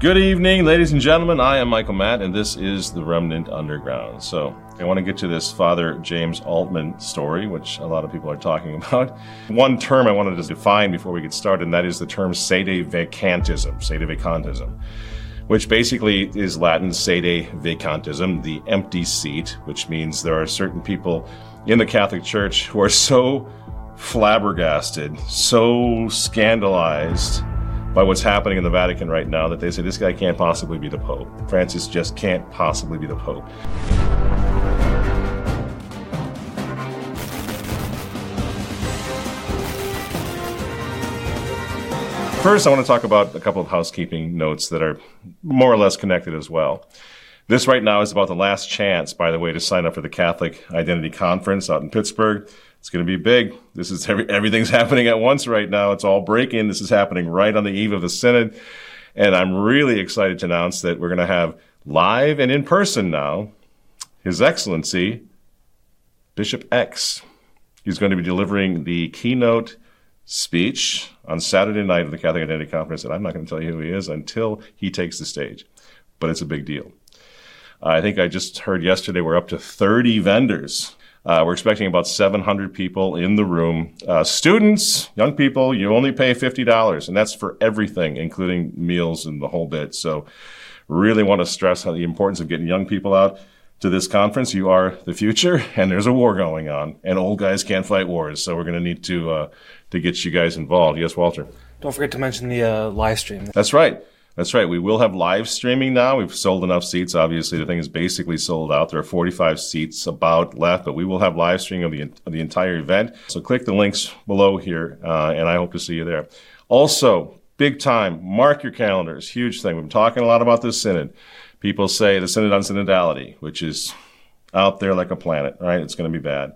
Good evening, ladies and gentlemen. I am Michael Matt, and this is the Remnant Underground. So, I want to get to this Father James Altman story, which a lot of people are talking about. One term I wanted to define before we get started, and that is the term sede vacantism, sede vacantism, which basically is Latin sede vacantism, the empty seat, which means there are certain people in the Catholic Church who are so flabbergasted, so scandalized by what's happening in the Vatican right now that they say this guy can't possibly be the Pope. Francis just can't possibly be the Pope. First, I want to talk about a couple of housekeeping notes that are more or less connected as well. This right now is about the last chance, by the way, to sign up for the Catholic Identity Conference out in Pittsburgh. It's going to be big. This is every, everything's happening at once right now. It's all breaking. This is happening right on the eve of the synod. And I'm really excited to announce that we're going to have live and in person now His Excellency Bishop X. He's going to be delivering the keynote speech on Saturday night of the Catholic Identity Conference. And I'm not going to tell you who he is until he takes the stage. But it's a big deal. I think I just heard yesterday we're up to 30 vendors uh, we're expecting about 700 people in the room. Uh, students, young people, you only pay $50, and that's for everything, including meals and the whole bit. So, really want to stress how the importance of getting young people out to this conference. You are the future, and there's a war going on, and old guys can't fight wars. So, we're going to need to uh, to get you guys involved. Yes, Walter. Don't forget to mention the uh, live stream. That's right. That's right. We will have live streaming now. We've sold enough seats. Obviously, the thing is basically sold out. There are 45 seats about left, but we will have live streaming of the, of the entire event. So click the links below here, uh, and I hope to see you there. Also, big time, mark your calendars. Huge thing. We've been talking a lot about this synod. People say the synod on synodality, which is out there like a planet, right? It's going to be bad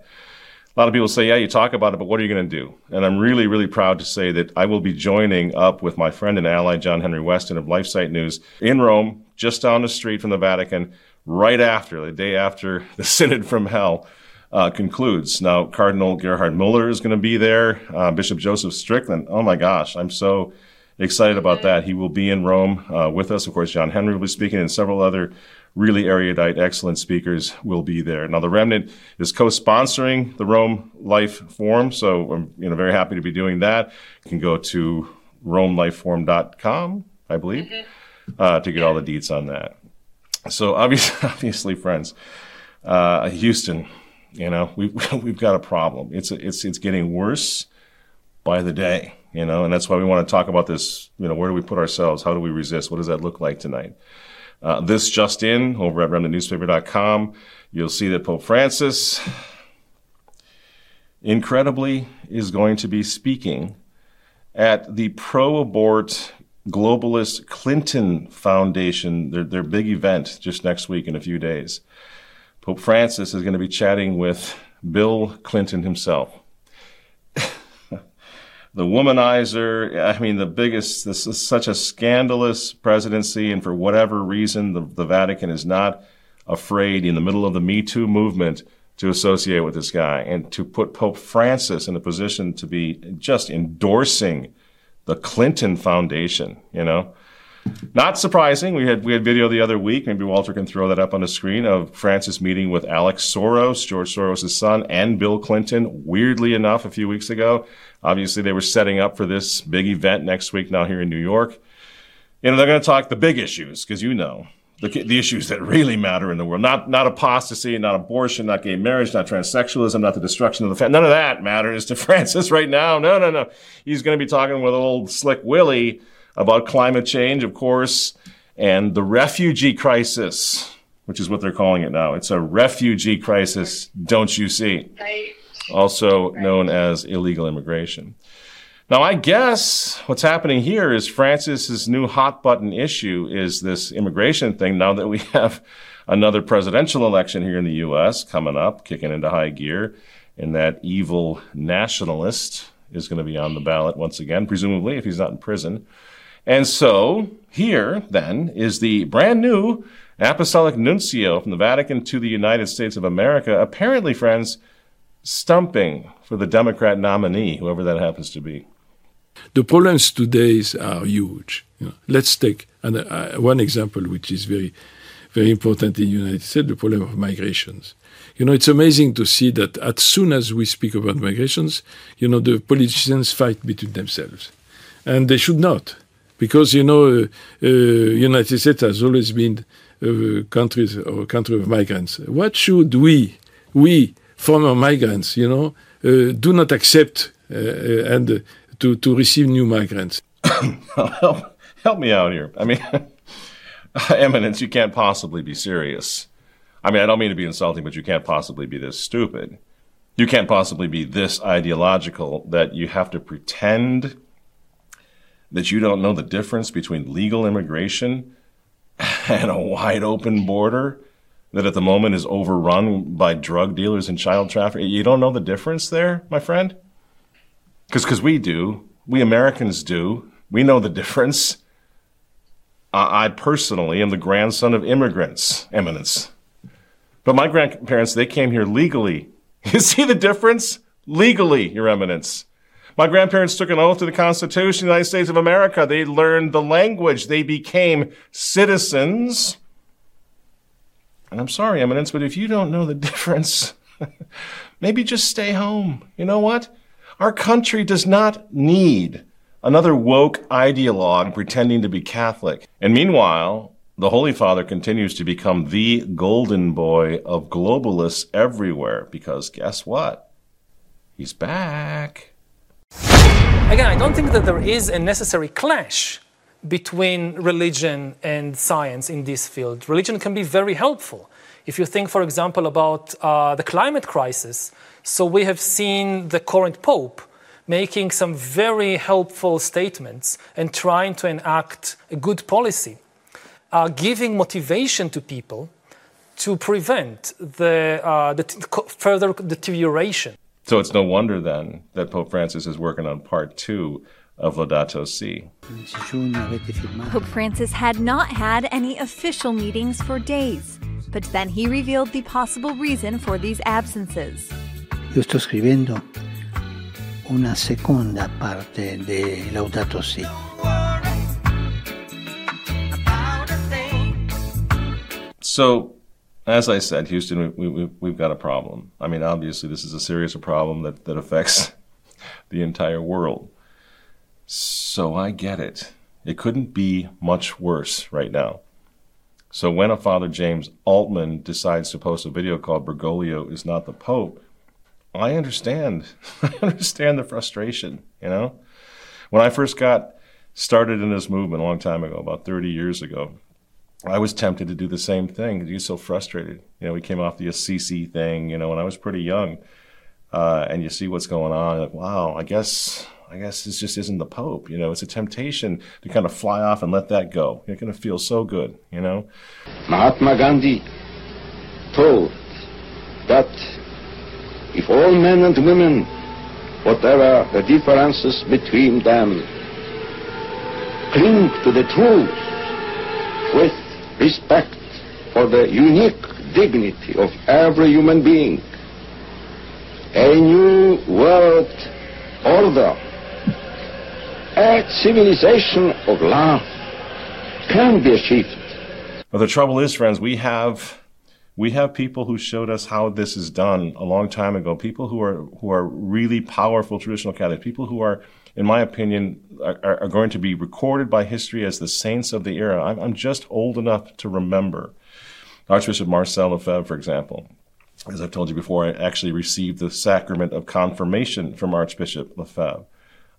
a lot of people say, yeah, you talk about it, but what are you going to do? And I'm really, really proud to say that I will be joining up with my friend and ally, John Henry Weston of LifeSite News in Rome, just down the street from the Vatican, right after, the day after the Synod from Hell. Uh, concludes. Now, Cardinal Gerhard Muller is going to be there. Uh, Bishop Joseph Strickland. Oh my gosh, I'm so excited about that. He will be in Rome uh, with us. Of course, John Henry will be speaking, and several other really erudite, excellent speakers will be there. Now, the Remnant is co-sponsoring the Rome Life Forum, so I'm you know very happy to be doing that. You can go to romelifeforum.com, I believe, mm-hmm. uh, to get all the deets on that. So obviously, obviously, friends, uh, Houston, you know, we've we've got a problem. It's it's it's getting worse by the day, you know, and that's why we want to talk about this. You know, where do we put ourselves? How do we resist? What does that look like tonight? Uh, this just in over at remnantnewspaper.com, you'll see that Pope Francis, incredibly, is going to be speaking at the pro abort globalist Clinton Foundation, their, their big event just next week in a few days. Pope Francis is going to be chatting with Bill Clinton himself the womanizer. I mean, the biggest, this is such a scandalous presidency. And for whatever reason, the, the Vatican is not afraid in the middle of the Me Too movement to associate with this guy and to put Pope Francis in a position to be just endorsing the Clinton Foundation, you know. Not surprising. We had we had video the other week. Maybe Walter can throw that up on the screen of Francis meeting with Alex Soros, George Soros' son, and Bill Clinton. Weirdly enough, a few weeks ago, obviously they were setting up for this big event next week. Now here in New York, you know they're going to talk the big issues because you know the, the issues that really matter in the world. Not not apostasy, not abortion, not gay marriage, not transsexualism, not the destruction of the family. None of that matters to Francis right now. No, no, no. He's going to be talking with old Slick Willie about climate change, of course, and the refugee crisis, which is what they're calling it now. It's a refugee crisis, don't you see? Right. Also right. known as illegal immigration. Now, I guess what's happening here is Francis's new hot button issue is this immigration thing. Now that we have another presidential election here in the U.S. coming up, kicking into high gear, and that evil nationalist is going to be on the ballot once again, presumably if he's not in prison. And so here then is the brand new apostolic nuncio from the Vatican to the United States of America, apparently, friends, stumping for the Democrat nominee, whoever that happens to be. The problems today are huge. You know, let's take an, uh, one example, which is very, very important in the United States: the problem of migrations. You know, it's amazing to see that as soon as we speak about migrations, you know, the politicians fight between themselves, and they should not, because you know, uh, uh, United States has always been a country or country of migrants. What should we, we former migrants, you know, uh, do not accept uh, uh, and to to receive new migrants? help, help me out here. I mean, Eminence, you can't possibly be serious. I mean, I don't mean to be insulting, but you can't possibly be this stupid. You can't possibly be this ideological that you have to pretend that you don't know the difference between legal immigration and a wide open border that at the moment is overrun by drug dealers and child traffickers. You don't know the difference there, my friend? Because we do. We Americans do. We know the difference. I personally am the grandson of immigrants, eminence. But my grandparents, they came here legally. You see the difference? Legally, Your Eminence. My grandparents took an oath to the Constitution of the United States of America. They learned the language. They became citizens. And I'm sorry, Eminence, but if you don't know the difference, maybe just stay home. You know what? Our country does not need another woke ideologue pretending to be Catholic. And meanwhile, the Holy Father continues to become the golden boy of globalists everywhere because guess what? He's back. Again, I don't think that there is a necessary clash between religion and science in this field. Religion can be very helpful. If you think, for example, about uh, the climate crisis, so we have seen the current Pope making some very helpful statements and trying to enact a good policy are giving motivation to people to prevent the, uh, the further deterioration. So it's no wonder then that Pope Francis is working on part two of Laudato Si. Pope Francis had not had any official meetings for days, but then he revealed the possible reason for these absences. Io sto scrivendo una seconda parte di Laudato Si. So, as I said, Houston, we, we, we've got a problem. I mean, obviously, this is a serious problem that, that affects the entire world. So I get it. It couldn't be much worse right now. So when a Father James Altman decides to post a video called Bergoglio is not the Pope, I understand. I understand the frustration, you know? When I first got started in this movement a long time ago, about 30 years ago, I was tempted to do the same thing. You're so frustrated. You know, we came off the Assisi thing, you know, when I was pretty young. Uh, and you see what's going on. Like, wow, I guess, I guess this just isn't the Pope. You know, it's a temptation to kind of fly off and let that go. You're going to feel so good, you know. Mahatma Gandhi told that if all men and women, whatever the differences between them, cling to the truth with respect for the unique dignity of every human being. A new world order, a civilization of love can be achieved. Well, the trouble is, friends, we have we have people who showed us how this is done a long time ago. People who are who are really powerful traditional Catholics. People who are in my opinion, are, are, going to be recorded by history as the saints of the era. I'm, I'm just old enough to remember. Archbishop Marcel Lefebvre, for example, as I've told you before, I actually received the sacrament of confirmation from Archbishop Lefebvre.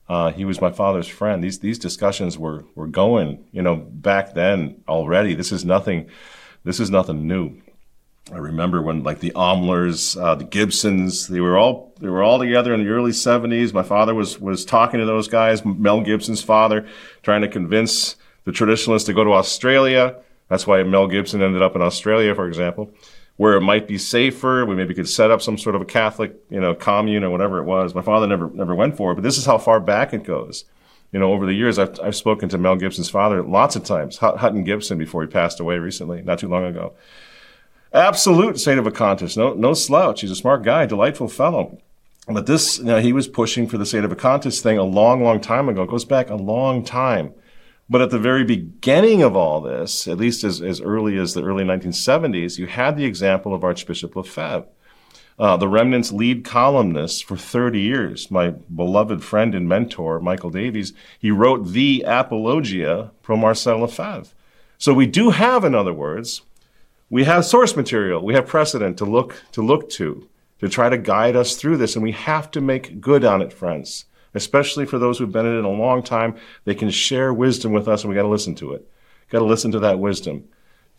Uh, he was my father's friend. These these discussions were were going, you know, back then already. This is nothing. This is nothing new. I remember when like the Omlers, uh, the Gibsons, they were all they were all together in the early '70s. My father was was talking to those guys. Mel Gibson's father, trying to convince the traditionalists to go to Australia. That's why Mel Gibson ended up in Australia, for example, where it might be safer. We maybe could set up some sort of a Catholic, you know, commune or whatever it was. My father never never went for it, but this is how far back it goes. You know, over the years, I've I've spoken to Mel Gibson's father lots of times, Hutton Gibson, before he passed away recently, not too long ago absolute sedevacantist. No, no slouch. He's a smart guy, delightful fellow. But this, you know, he was pushing for the Sedevacantists thing a long, long time ago. It goes back a long time. But at the very beginning of all this, at least as, as early as the early 1970s, you had the example of Archbishop Lefebvre. Uh, the Remnant's lead columnist for 30 years, my beloved friend and mentor, Michael Davies, he wrote the Apologia pro Marcel Lefebvre. So we do have, in other words, we have source material, we have precedent to look, to look to, to try to guide us through this, and we have to make good on it, friends especially for those who've been in it a long time. They can share wisdom with us, and we got to listen to it. Got to listen to that wisdom.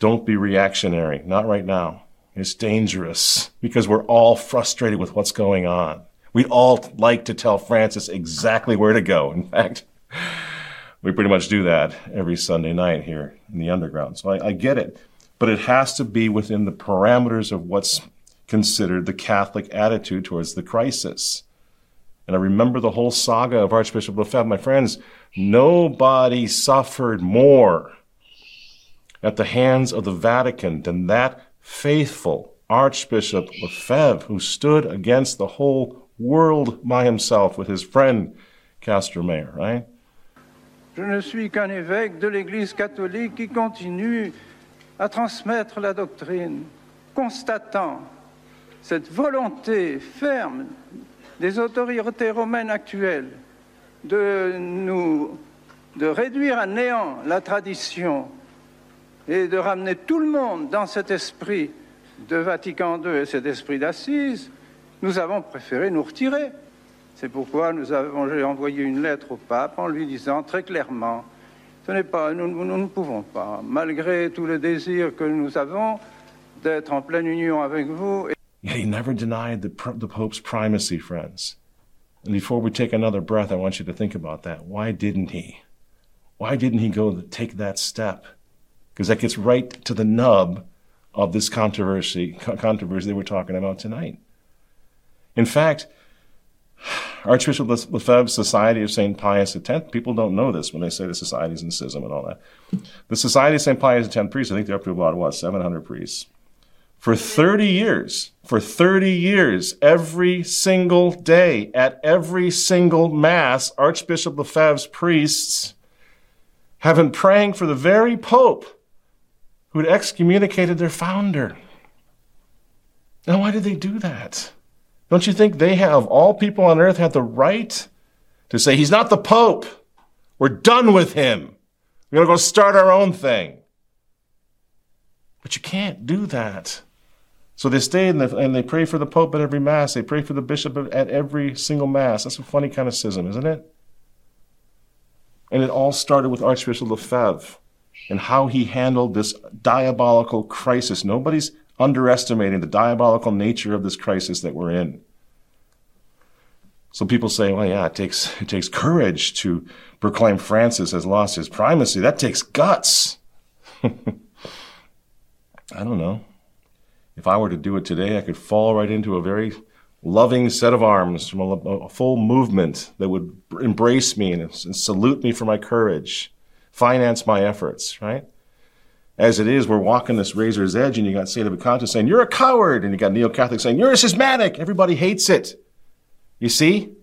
Don't be reactionary. Not right now. It's dangerous because we're all frustrated with what's going on. We'd all like to tell Francis exactly where to go. In fact, we pretty much do that every Sunday night here in the underground. So I, I get it. But it has to be within the parameters of what's considered the Catholic attitude towards the crisis. And I remember the whole saga of Archbishop Lefebvre. My friends, nobody suffered more at the hands of the Vatican than that faithful Archbishop Lefebvre, who stood against the whole world by himself with his friend Castro Mayer, right? Je ne suis qu'un évêque de l'Église catholique qui continue à transmettre la doctrine, constatant cette volonté ferme des autorités romaines actuelles de nous de réduire à néant la tradition et de ramener tout le monde dans cet esprit de Vatican II et cet esprit d'Assise, nous avons préféré nous retirer. C'est pourquoi nous avons envoyé une lettre au pape en lui disant très clairement ce n'est pas nous, nous, ne pouvons pas, malgré tout le désir que nous avons d'être en pleine union avec vous. He never denied the, the Pope's primacy, friends. And before we take another breath, I want you to think about that. Why didn't he? Why didn't he go take that step? Because that gets right to the nub of this controversy, controversy that we're talking about tonight. In fact, Archbishop Lefebvre's Society of St. Pius X, people don't know this when they say the societies in schism and all that. The Society of St. Pius X priests, I think they're up to about, what, 700 priests for 30 years, for 30 years, every single day, at every single Mass, Archbishop Lefebvre's priests have been praying for the very Pope who had excommunicated their founder. Now, why did they do that? Don't you think they have, all people on earth have the right to say, He's not the Pope. We're done with him. We're going to go start our own thing. But you can't do that. So they stay they, and they pray for the Pope at every Mass. They pray for the Bishop at every single Mass. That's a funny kind of schism, isn't it? And it all started with Archbishop Lefebvre and how he handled this diabolical crisis. Nobody's underestimating the diabolical nature of this crisis that we're in. So people say, well, yeah, it takes, it takes courage to proclaim Francis has lost his primacy. That takes guts. I don't know. If I were to do it today, I could fall right into a very loving set of arms from a, a full movement that would embrace me and, and salute me for my courage, finance my efforts, right? As it is, we're walking this razor's edge, and you got Sedevacantists saying, You're a coward. And you got neo Catholics saying, You're a schismatic. Everybody hates it. You see?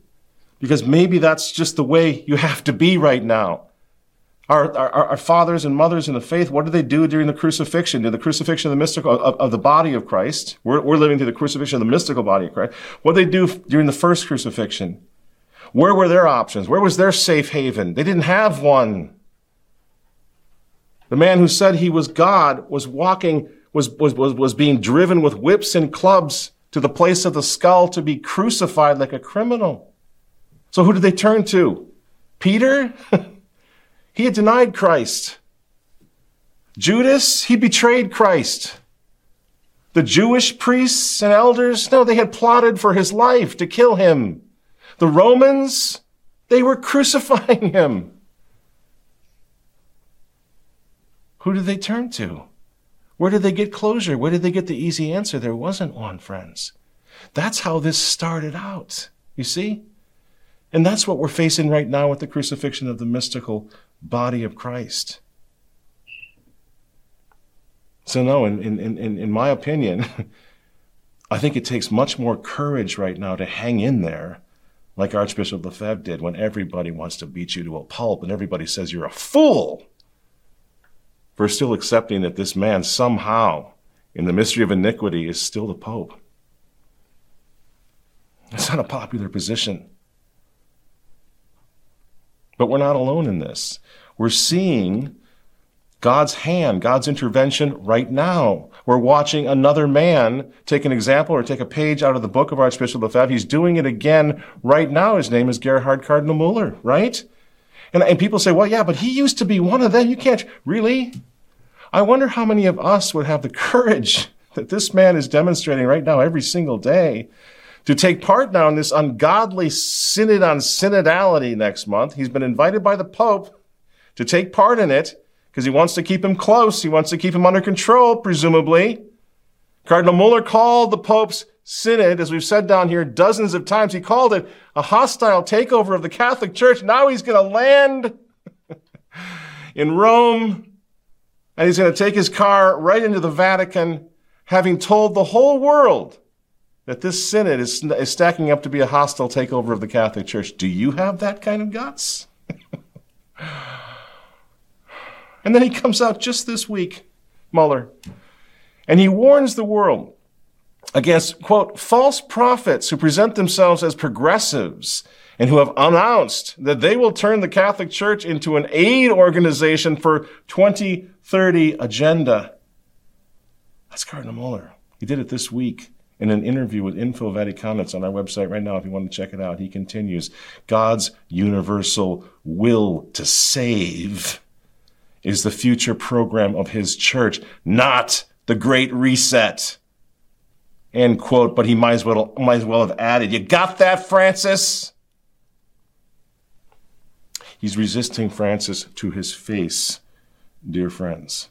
Because maybe that's just the way you have to be right now. Our, our, our, fathers and mothers in the faith, what did they do during the crucifixion? During the crucifixion of the mystical, of, of the body of Christ. We're, we're living through the crucifixion of the mystical body of Christ. What did they do during the first crucifixion? Where were their options? Where was their safe haven? They didn't have one. The man who said he was God was walking, was, was, was, was being driven with whips and clubs to the place of the skull to be crucified like a criminal. So who did they turn to? Peter? He had denied Christ. Judas, he betrayed Christ. The Jewish priests and elders, no, they had plotted for his life to kill him. The Romans, they were crucifying him. Who did they turn to? Where did they get closure? Where did they get the easy answer? There wasn't one, friends. That's how this started out. You see? And that's what we're facing right now with the crucifixion of the mystical body of Christ. So, no, in, in, in, in my opinion, I think it takes much more courage right now to hang in there, like Archbishop Lefebvre did, when everybody wants to beat you to a pulp and everybody says you're a fool for still accepting that this man somehow, in the mystery of iniquity, is still the Pope. It's not a popular position. But we're not alone in this. We're seeing God's hand, God's intervention right now. We're watching another man take an example or take a page out of the book of Archbishop Lefebvre. He's doing it again right now. His name is Gerhard Cardinal Muller, right? And, and people say, well, yeah, but he used to be one of them. You can't, really? I wonder how many of us would have the courage that this man is demonstrating right now every single day to take part now in this ungodly synod on synodality next month. He's been invited by the Pope to take part in it because he wants to keep him close. He wants to keep him under control, presumably. Cardinal Muller called the Pope's synod, as we've said down here dozens of times, he called it a hostile takeover of the Catholic Church. Now he's going to land in Rome and he's going to take his car right into the Vatican, having told the whole world that this synod is, is stacking up to be a hostile takeover of the Catholic Church. Do you have that kind of guts? and then he comes out just this week, Muller, and he warns the world against, quote, false prophets who present themselves as progressives and who have announced that they will turn the Catholic Church into an aid organization for 2030 agenda. That's Cardinal Muller. He did it this week in an interview with InfoVaticana. It's on our website right now if you want to check it out. He continues God's universal will to save is the future program of his church, not the Great Reset. End quote. But he might as well, might as well have added, You got that, Francis? He's resisting Francis to his face, dear friends.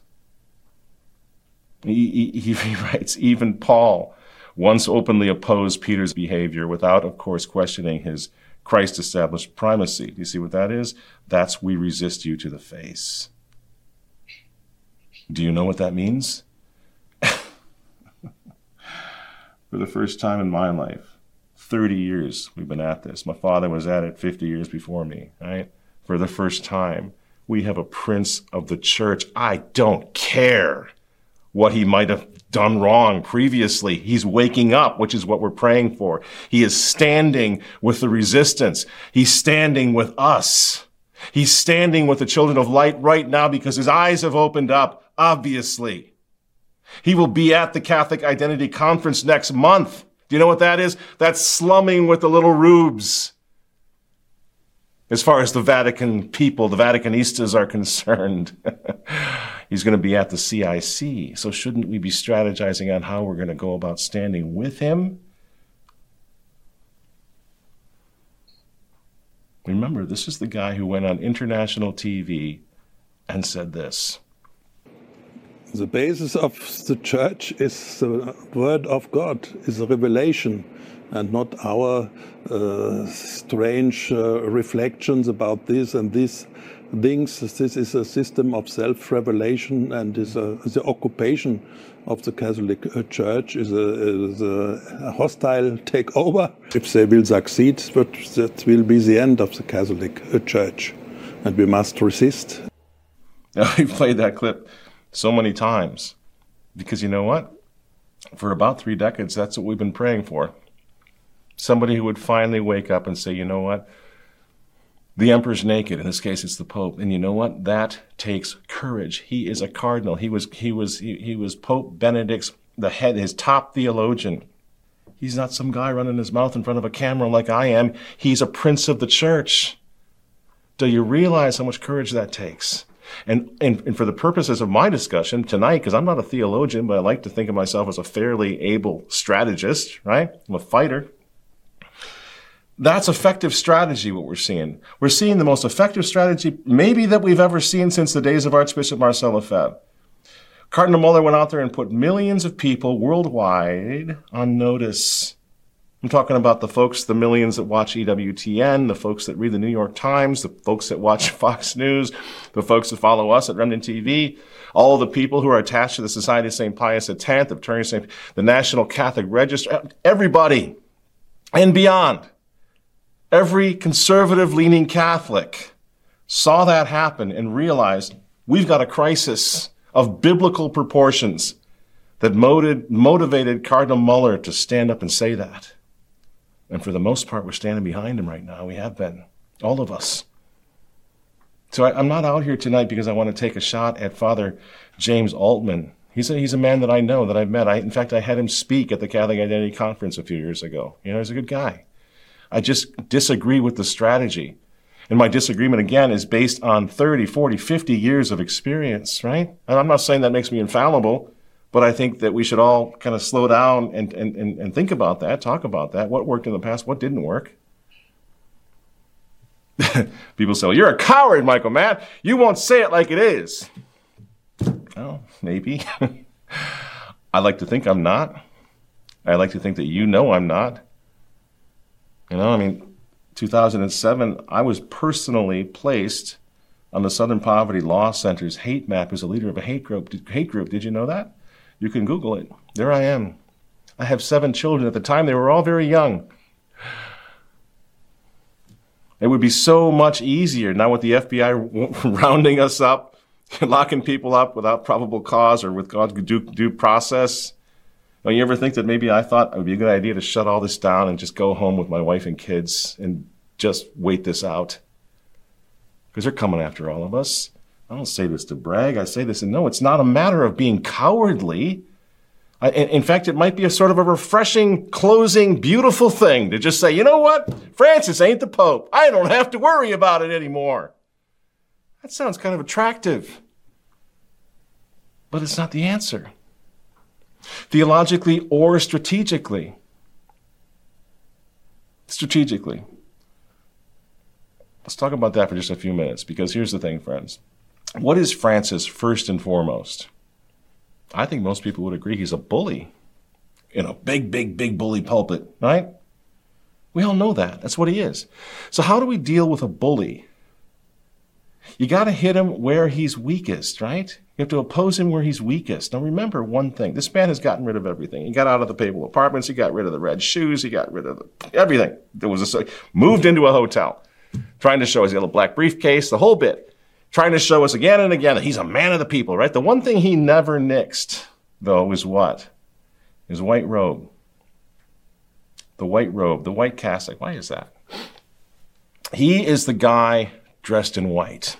He, he, he writes, even Paul once openly opposed Peter's behavior without, of course, questioning his Christ established primacy. Do you see what that is? That's we resist you to the face. Do you know what that means? For the first time in my life, 30 years we've been at this. My father was at it 50 years before me, right? For the first time, we have a prince of the church. I don't care what he might have done wrong previously. He's waking up, which is what we're praying for. He is standing with the resistance. He's standing with us. He's standing with the children of light right now because his eyes have opened up, obviously. He will be at the Catholic Identity Conference next month. Do you know what that is? That's slumming with the little rubes. As far as the Vatican people, the Vaticanistas are concerned. He's going to be at the CIC. So shouldn't we be strategizing on how we're going to go about standing with him? Remember, this is the guy who went on international TV and said this. The basis of the church is the word of God, is a revelation, and not our uh, strange uh, reflections about this and these things. this is a system of self-revelation and is a, the occupation of the Catholic uh, Church is a, is a, hostile takeover. If they will succeed, but that will be the end of the Catholic uh, Church, and we must resist. I played that clip so many times because you know what? For about three decades, that's what we've been praying for. Somebody who would finally wake up and say, you know what? The emperor's naked. In this case, it's the pope. And you know what? That takes courage. He is a cardinal. He was, he was, he, he was Pope Benedict's, the head, his top theologian. He's not some guy running his mouth in front of a camera like I am. He's a prince of the church. Do you realize how much courage that takes? And, and, and for the purposes of my discussion tonight, because I'm not a theologian, but I like to think of myself as a fairly able strategist, right? I'm a fighter. That's effective strategy, what we're seeing. We're seeing the most effective strategy maybe that we've ever seen since the days of Archbishop Marcel Lefebvre. Cardinal Muller went out there and put millions of people worldwide on notice. I'm talking about the folks, the millions that watch EWTN, the folks that read the New York Times, the folks that watch Fox News, the folks that follow us at Remnant TV, all the people who are attached to the Society of St. Pius X, of Turning St. the National Catholic Register, everybody and beyond. Every conservative leaning Catholic saw that happen and realized we've got a crisis of biblical proportions that motivated Cardinal Muller to stand up and say that. And for the most part, we're standing behind him right now. We have been, all of us. So I, am not out here tonight because I want to take a shot at Father James Altman. He's a, he's a man that I know, that I've met. I, in fact, I had him speak at the Catholic Identity Conference a few years ago. You know, he's a good guy. I just disagree with the strategy. And my disagreement, again, is based on 30, 40, 50 years of experience, right? And I'm not saying that makes me infallible. But I think that we should all kind of slow down and, and, and, and think about that, talk about that. What worked in the past? What didn't work? People say, well, you're a coward, Michael Matt. You won't say it like it is. Well, maybe. I like to think I'm not. I like to think that you know I'm not. You know, I mean, 2007, I was personally placed on the Southern Poverty Law Center's hate map as a leader of a hate group. Hate group. Did you know that? You can Google it. There I am. I have seven children. At the time, they were all very young. It would be so much easier now with the FBI rounding us up, locking people up without probable cause or with God's due, due process. Don't you ever think that maybe I thought it would be a good idea to shut all this down and just go home with my wife and kids and just wait this out? Because they're coming after all of us. I don't say this to brag. I say this and no, it's not a matter of being cowardly. I, in fact, it might be a sort of a refreshing, closing, beautiful thing to just say, you know what? Francis ain't the Pope. I don't have to worry about it anymore. That sounds kind of attractive. But it's not the answer. Theologically or strategically. Strategically. Let's talk about that for just a few minutes because here's the thing, friends. What is Francis first and foremost? I think most people would agree he's a bully in a big, big, big bully pulpit, right? We all know that. That's what he is. So, how do we deal with a bully? You got to hit him where he's weakest, right? You have to oppose him where he's weakest. Now, remember one thing this man has gotten rid of everything. He got out of the papal apartments, he got rid of the red shoes, he got rid of the, everything. There was a, moved into a hotel, trying to show his a black briefcase, the whole bit trying to show us again and again that he's a man of the people, right? The one thing he never nixed, though, is what? His white robe. The white robe, the white cassock. Why is that? He is the guy dressed in white.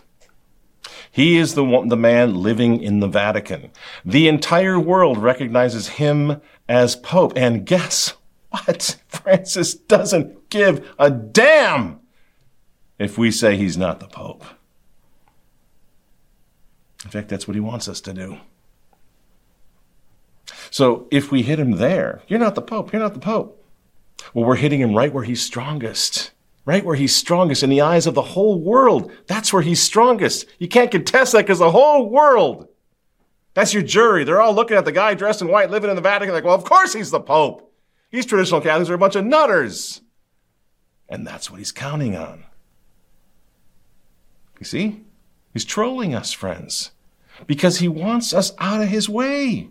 He is the one, the man living in the Vatican. The entire world recognizes him as Pope. And guess what? Francis doesn't give a damn if we say he's not the Pope. In fact, that's what he wants us to do. So if we hit him there, you're not the Pope, you're not the Pope. Well, we're hitting him right where he's strongest. Right where he's strongest in the eyes of the whole world. That's where he's strongest. You can't contest that because the whole world. That's your jury. They're all looking at the guy dressed in white living in the Vatican like, well, of course he's the Pope. These traditional Catholics are a bunch of nutters. And that's what he's counting on. You see? He's trolling us, friends because he wants us out of his way.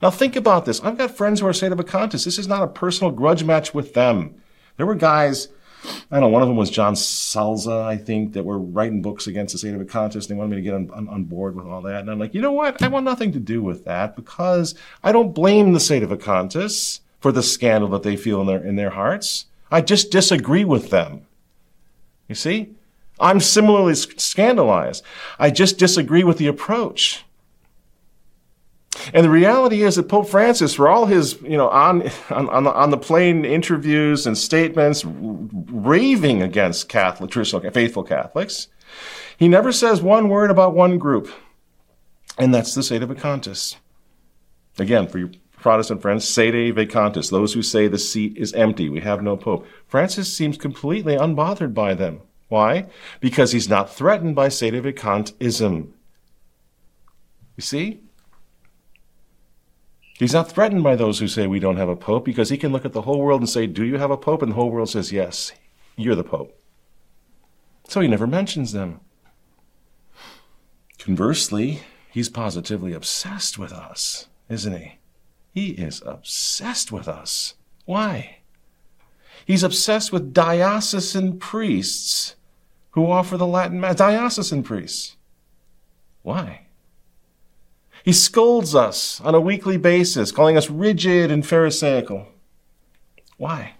Now think about this. I've got friends who are sedevacantists. This is not a personal grudge match with them. There were guys, I don't know, one of them was John Salza, I think, that were writing books against the sedevacantists. They wanted me to get on, on, on, board with all that. And I'm like, you know what? I want nothing to do with that because I don't blame the sedevacantists for the scandal that they feel in their, in their hearts. I just disagree with them. You see? I'm similarly scandalized. I just disagree with the approach. And the reality is that Pope Francis, for all his, you know, on, on, on, the, on the plane interviews and statements raving against Catholic, traditional, faithful Catholics, he never says one word about one group, and that's the Sedevacantists. Again, for your Protestant friends, Sedevacantists, those who say the seat is empty, we have no Pope. Francis seems completely unbothered by them. Why? Because he's not threatened by sedevacantism. You see? He's not threatened by those who say we don't have a pope because he can look at the whole world and say, Do you have a pope? And the whole world says, Yes, you're the pope. So he never mentions them. Conversely, he's positively obsessed with us, isn't he? He is obsessed with us. Why? He's obsessed with diocesan priests who offer the Latin Mass. Diocesan priests. Why? He scolds us on a weekly basis, calling us rigid and Pharisaical. Why?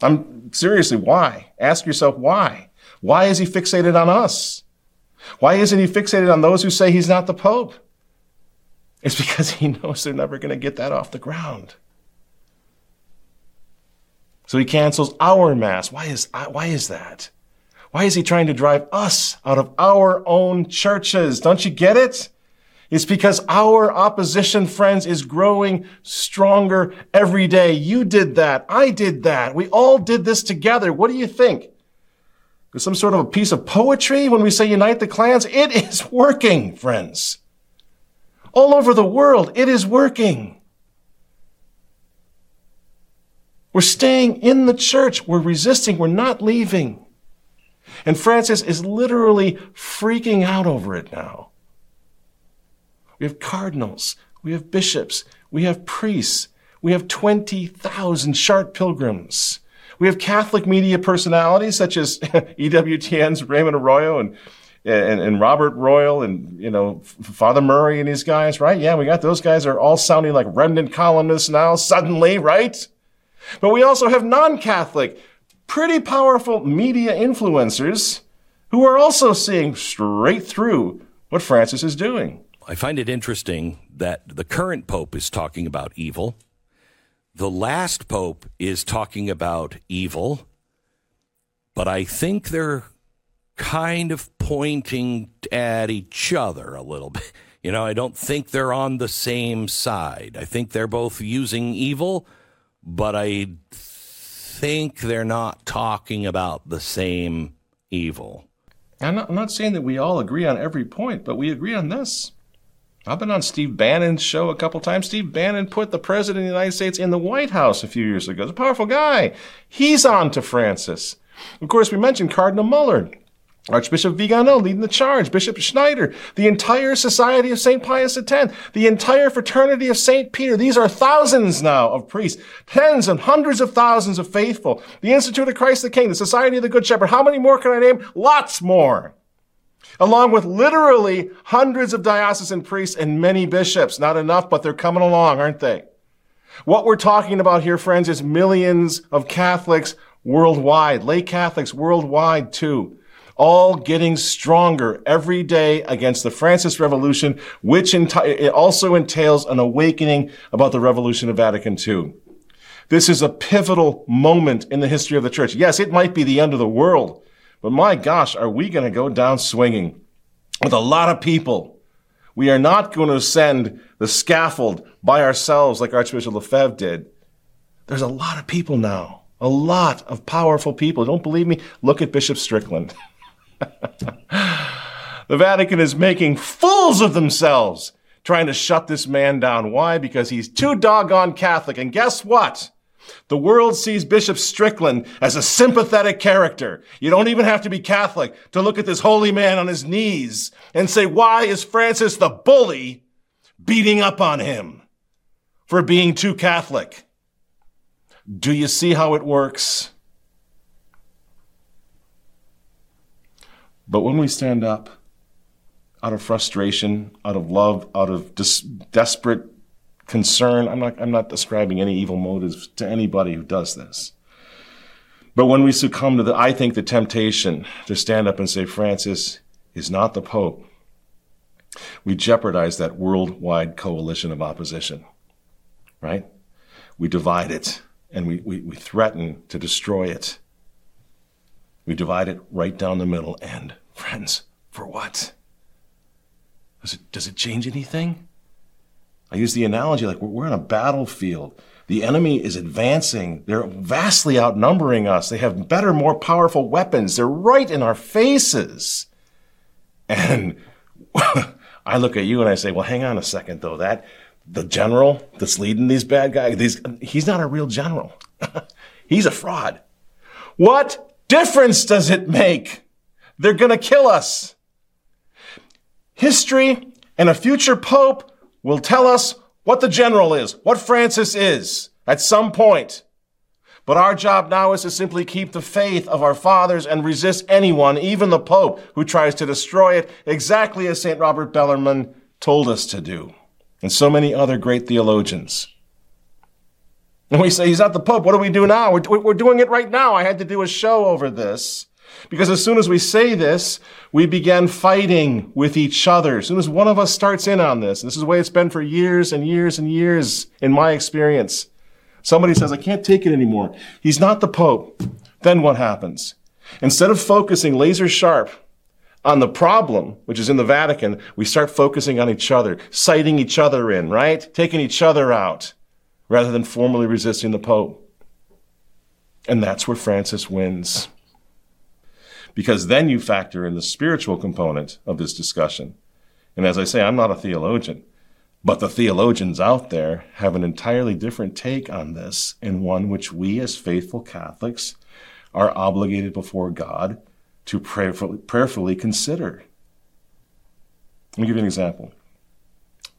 I'm seriously, why? Ask yourself why. Why is he fixated on us? Why isn't he fixated on those who say he's not the Pope? It's because he knows they're never going to get that off the ground. So he cancels our Mass. Why is, why is that? Why is he trying to drive us out of our own churches? Don't you get it? It's because our opposition, friends, is growing stronger every day. You did that. I did that. We all did this together. What do you think? There's some sort of a piece of poetry when we say unite the clans. It is working, friends. All over the world, it is working. We're staying in the church. We're resisting. We're not leaving. And Francis is literally freaking out over it now. We have cardinals. We have bishops. We have priests. We have 20,000 sharp pilgrims. We have Catholic media personalities such as EWTN's Raymond Arroyo and, and, and Robert Royal and, you know, Father Murray and these guys, right? Yeah, we got those guys are all sounding like remnant columnists now suddenly, right? But we also have non-Catholic, pretty powerful media influencers who are also seeing straight through what Francis is doing. I find it interesting that the current pope is talking about evil. The last pope is talking about evil, but I think they're kind of pointing at each other a little bit. You know, I don't think they're on the same side. I think they're both using evil, but I think they're not talking about the same evil. I'm not, I'm not saying that we all agree on every point, but we agree on this. I've been on Steve Bannon's show a couple times. Steve Bannon put the President of the United States in the White House a few years ago. He's a powerful guy. He's on to Francis. Of course, we mentioned Cardinal Muller. Archbishop Vigano leading the charge, Bishop Schneider, the entire Society of St. Pius X, the entire Fraternity of St. Peter. These are thousands now of priests, tens and hundreds of thousands of faithful, the Institute of Christ the King, the Society of the Good Shepherd. How many more can I name? Lots more along with literally hundreds of diocesan priests and many bishops. Not enough, but they're coming along, aren't they? What we're talking about here, friends, is millions of Catholics worldwide, lay Catholics worldwide too, all getting stronger every day against the Francis Revolution, which enti- also entails an awakening about the revolution of Vatican II. This is a pivotal moment in the history of the church. Yes, it might be the end of the world, but my gosh, are we going to go down swinging with a lot of people? We are not going to ascend the scaffold by ourselves like Archbishop Lefebvre did. There's a lot of people now, a lot of powerful people. Don't believe me? Look at Bishop Strickland. the Vatican is making fools of themselves trying to shut this man down. Why? Because he's too doggone Catholic. And guess what? The world sees Bishop Strickland as a sympathetic character. You don't even have to be Catholic to look at this holy man on his knees and say, why is Francis the bully beating up on him for being too Catholic? Do you see how it works? But when we stand up out of frustration, out of love, out of desperate concern. I'm not, I'm not describing any evil motives to anybody who does this. But when we succumb to the, I think the temptation to stand up and say Francis is not the Pope, we jeopardize that worldwide coalition of opposition, right? We divide it and we, we, we threaten to destroy it. We divide it right down the middle and, friends, for what? Does it, does it change anything? I use the analogy like we're on a battlefield. The enemy is advancing. They're vastly outnumbering us. They have better, more powerful weapons. They're right in our faces. And I look at you and I say, well, hang on a second though. That, the general that's leading these bad guys, these, he's not a real general. he's a fraud. What difference does it make? They're going to kill us. History and a future pope will tell us what the general is, what Francis is at some point. But our job now is to simply keep the faith of our fathers and resist anyone, even the Pope, who tries to destroy it, exactly as St. Robert Bellarmine told us to do, and so many other great theologians. And we say, He's not the Pope. What do we do now? We're, we're doing it right now. I had to do a show over this. Because as soon as we say this, we begin fighting with each other. As soon as one of us starts in on this, this is the way it's been for years and years and years in my experience. Somebody says, I can't take it anymore. He's not the Pope. Then what happens? Instead of focusing laser sharp on the problem, which is in the Vatican, we start focusing on each other, citing each other in, right? Taking each other out rather than formally resisting the Pope. And that's where Francis wins. Because then you factor in the spiritual component of this discussion. And as I say, I'm not a theologian. But the theologians out there have an entirely different take on this, and one which we as faithful Catholics are obligated before God to prayerfully, prayerfully consider. Let me give you an example.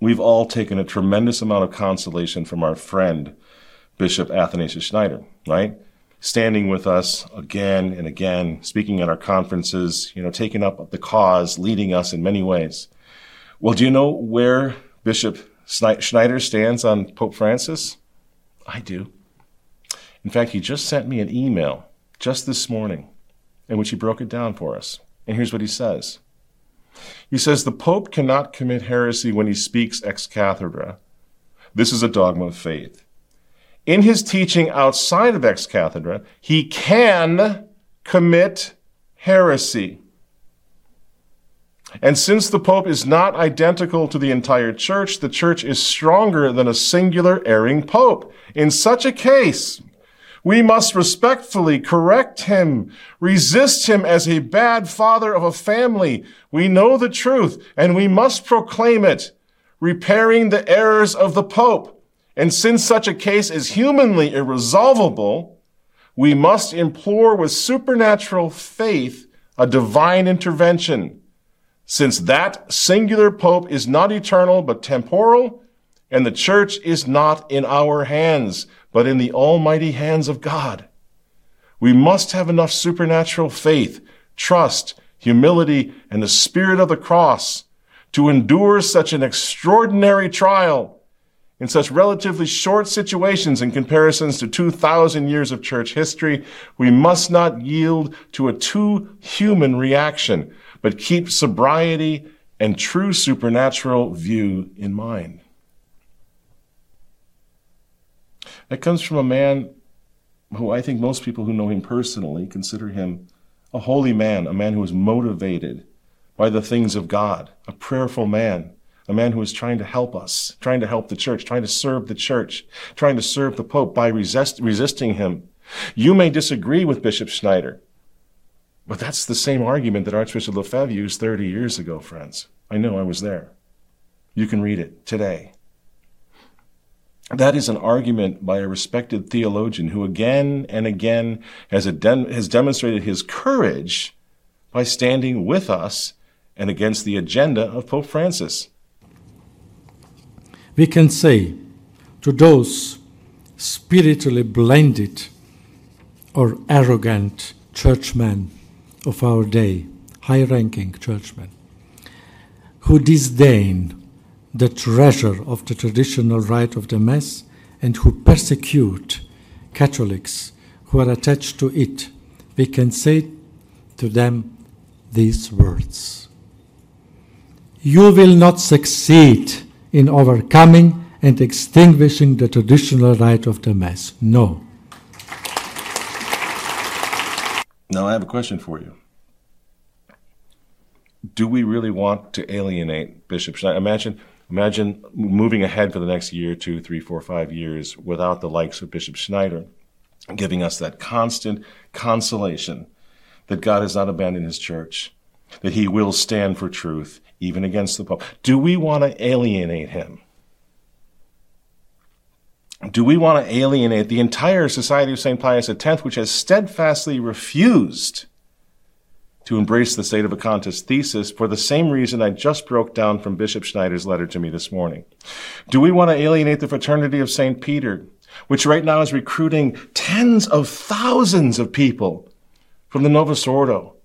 We've all taken a tremendous amount of consolation from our friend, Bishop Athanasius Schneider, right? Standing with us again and again, speaking at our conferences, you know, taking up the cause, leading us in many ways. Well, do you know where Bishop Schneider stands on Pope Francis? I do. In fact, he just sent me an email just this morning in which he broke it down for us. And here's what he says He says, The Pope cannot commit heresy when he speaks ex cathedra. This is a dogma of faith. In his teaching outside of ex cathedra, he can commit heresy. And since the Pope is not identical to the entire Church, the Church is stronger than a singular erring Pope. In such a case, we must respectfully correct him, resist him as a bad father of a family. We know the truth and we must proclaim it, repairing the errors of the Pope. And since such a case is humanly irresolvable, we must implore with supernatural faith a divine intervention since that singular pope is not eternal but temporal, and the church is not in our hands, but in the almighty hands of God. We must have enough supernatural faith, trust, humility, and the spirit of the cross to endure such an extraordinary trial in such relatively short situations in comparisons to 2,000 years of church history. We must not yield to a too human reaction but keep sobriety and true supernatural view in mind. That comes from a man who I think most people who know him personally consider him a holy man, a man who is motivated by the things of God, a prayerful man, a man who is trying to help us, trying to help the church, trying to serve the church, trying to serve the Pope by resist, resisting him. You may disagree with Bishop Schneider. But that's the same argument that Archbishop Lefebvre used 30 years ago, friends. I know I was there. You can read it today. That is an argument by a respected theologian who again and again has, has demonstrated his courage by standing with us and against the agenda of Pope Francis. We can say to those spiritually blinded or arrogant churchmen of our day, high ranking churchmen, who disdain the treasure of the traditional rite of the Mass and who persecute Catholics who are attached to it, we can say to them these words You will not succeed in overcoming and extinguishing the traditional rite of the Mass. No. Now, I have a question for you. Do we really want to alienate Bishop Schneider? Imagine, imagine moving ahead for the next year, two, three, four, five years without the likes of Bishop Schneider, giving us that constant consolation that God has not abandoned his church, that he will stand for truth, even against the Pope. Do we want to alienate him? Do we want to alienate the entire Society of St. Pius X, which has steadfastly refused to embrace the sedevacantist thesis for the same reason I just broke down from Bishop Schneider's letter to me this morning? Do we want to alienate the Fraternity of St. Peter, which right now is recruiting tens of thousands of people from the Novus Ordo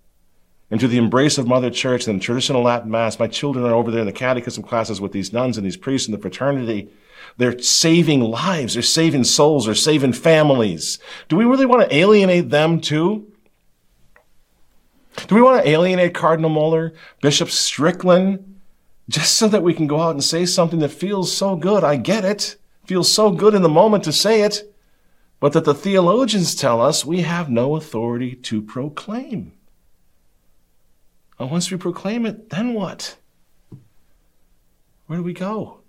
into the embrace of Mother Church and traditional Latin Mass? My children are over there in the catechism classes with these nuns and these priests in the fraternity they're saving lives. They're saving souls. They're saving families. Do we really want to alienate them too? Do we want to alienate Cardinal Muller, Bishop Strickland, just so that we can go out and say something that feels so good? I get it. Feels so good in the moment to say it, but that the theologians tell us we have no authority to proclaim. And once we proclaim it, then what? Where do we go?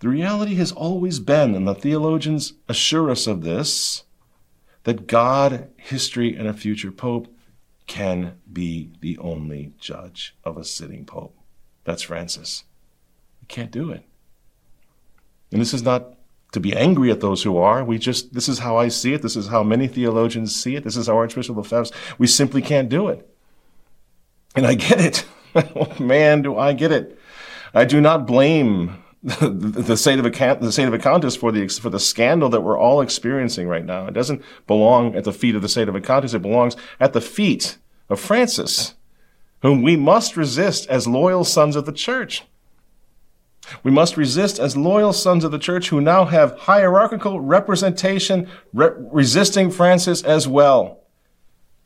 The reality has always been, and the theologians assure us of this, that God, history, and a future pope can be the only judge of a sitting pope. That's Francis. We can't do it. And this is not to be angry at those who are. We just, this is how I see it. This is how many theologians see it. This is how Archbishop Lefebvre, we simply can't do it. And I get it. oh, man, do I get it. I do not blame the sedevacantist, the Sedevacantist for the for the scandal that we're all experiencing right now. It doesn't belong at the feet of the Sedevacantist. It belongs at the feet of Francis, whom we must resist as loyal sons of the church. We must resist as loyal sons of the church who now have hierarchical representation re- resisting Francis as well.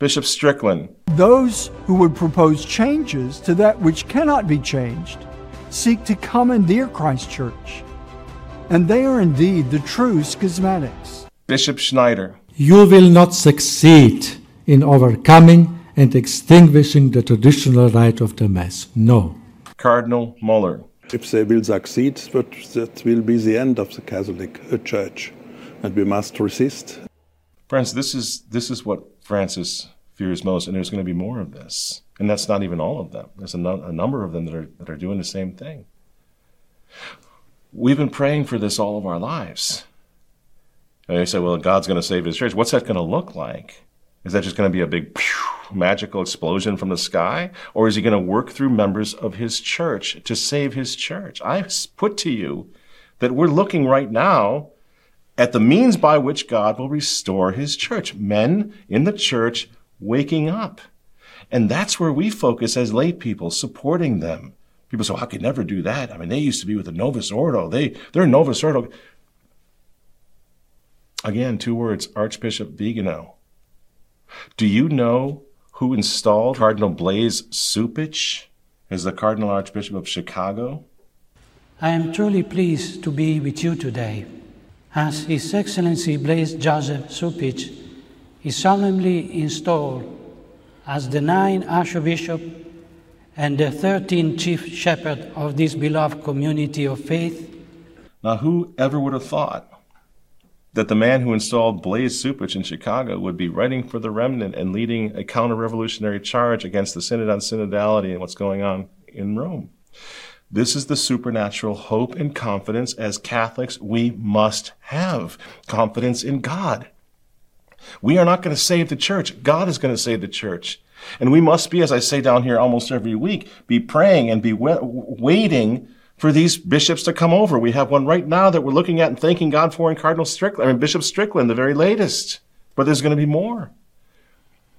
Bishop Strickland. Those who would propose changes to that which cannot be changed seek to commandeer Christ Church. And they are indeed the true schismatics. Bishop Schneider. You will not succeed in overcoming and extinguishing the traditional rite of the Mass. No. Cardinal Muller. If they will succeed, but that will be the end of the Catholic uh, Church, and we must resist. Friends, this is, this is what Francis fears most, and there's going to be more of this. And that's not even all of them. There's a, no, a number of them that are, that are doing the same thing. We've been praying for this all of our lives. And they say, well, God's going to save his church. What's that going to look like? Is that just going to be a big magical explosion from the sky? Or is he going to work through members of his church to save his church? I put to you that we're looking right now at the means by which God will restore his church. Men in the church waking up. And that's where we focus as lay people, supporting them. People say, well, I could never do that. I mean, they used to be with the Novus Ordo. They, they're Novus Ordo. Again, two words, Archbishop Vigano. Do you know who installed Cardinal Blaise Cupich as the Cardinal Archbishop of Chicago? I am truly pleased to be with you today, as His Excellency Blaise Joseph Cupich is solemnly installed as the nine Archbishop and the 13 chief shepherd of this beloved community of faith. Now, who ever would have thought that the man who installed Blaise Cupich in Chicago would be writing for the remnant and leading a counter revolutionary charge against the Synod on Synodality and what's going on in Rome? This is the supernatural hope and confidence as Catholics we must have confidence in God. We are not going to save the church. God is going to save the church. And we must be, as I say down here almost every week, be praying and be waiting for these bishops to come over. We have one right now that we're looking at and thanking God for in Cardinal Strickland, I mean, Bishop Strickland, the very latest. But there's going to be more.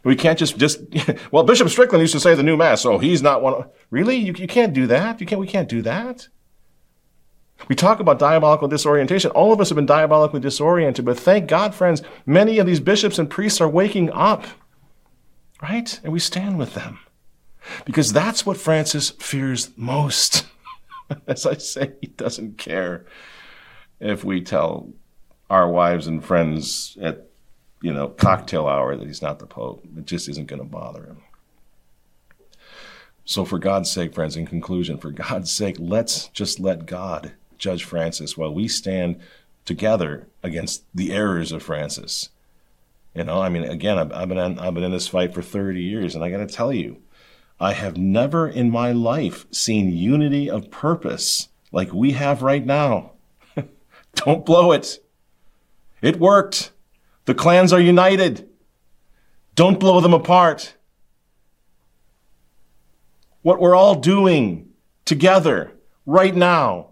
We can't just, just, well, Bishop Strickland used to say the new mass, so he's not one. Really? You, you can't do that? You can't, we can't do that. We talk about diabolical disorientation. All of us have been diabolically disoriented, but thank God, friends, many of these bishops and priests are waking up, right? And we stand with them because that's what Francis fears most. As I say, he doesn't care if we tell our wives and friends at, you know, cocktail hour that he's not the Pope. It just isn't going to bother him. So, for God's sake, friends, in conclusion, for God's sake, let's just let God Judge Francis while we stand together against the errors of Francis. You know, I mean, again, I've, I've been in, I've been in this fight for 30 years, and I got to tell you, I have never in my life seen unity of purpose like we have right now. Don't blow it. It worked. The clans are united. Don't blow them apart. What we're all doing together right now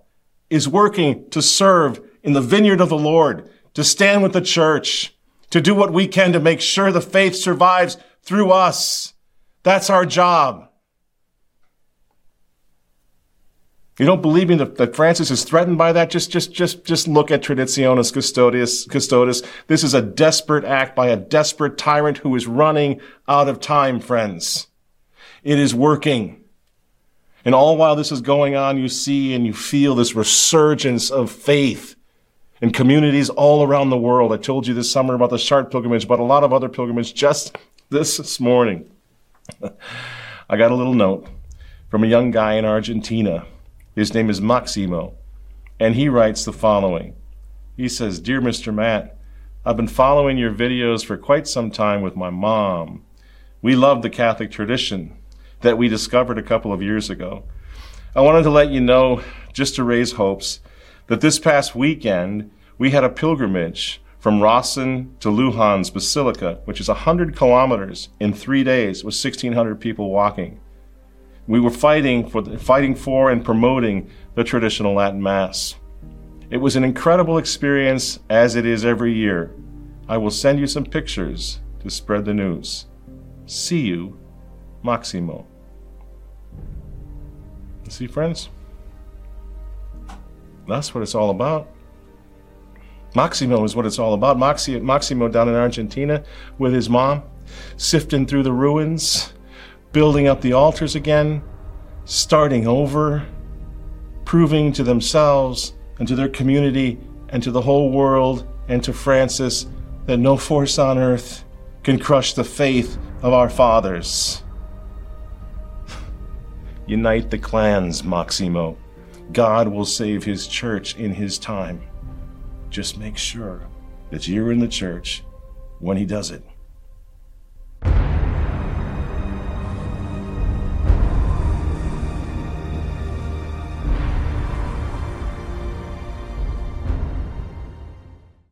is working to serve in the vineyard of the Lord, to stand with the church, to do what we can to make sure the faith survives through us. That's our job. You don't believe me that, Francis is threatened by that? Just, just, just, just look at Traditionis Custodes, Custodes. This is a desperate act by a desperate tyrant who is running out of time, friends. It is working. And all while this is going on, you see and you feel this resurgence of faith in communities all around the world. I told you this summer about the Chartres pilgrimage, but a lot of other pilgrimages just this, this morning. I got a little note from a young guy in Argentina. His name is Maximo, and he writes the following. He says, Dear Mr. Matt, I've been following your videos for quite some time with my mom. We love the Catholic tradition that we discovered a couple of years ago. I wanted to let you know, just to raise hopes, that this past weekend we had a pilgrimage from Rawson to Lujan's Basilica, which is 100 kilometers in three days with 1,600 people walking. We were fighting for, fighting for and promoting the traditional Latin Mass. It was an incredible experience, as it is every year. I will send you some pictures to spread the news. See you, Maximo. You See, friends? That's what it's all about. Maximo is what it's all about. Maxi, Maximo down in Argentina with his mom, sifting through the ruins, building up the altars again, starting over, proving to themselves and to their community and to the whole world and to Francis that no force on earth can crush the faith of our fathers. Unite the clans, Maximo. God will save his church in his time. Just make sure that you're in the church when he does it.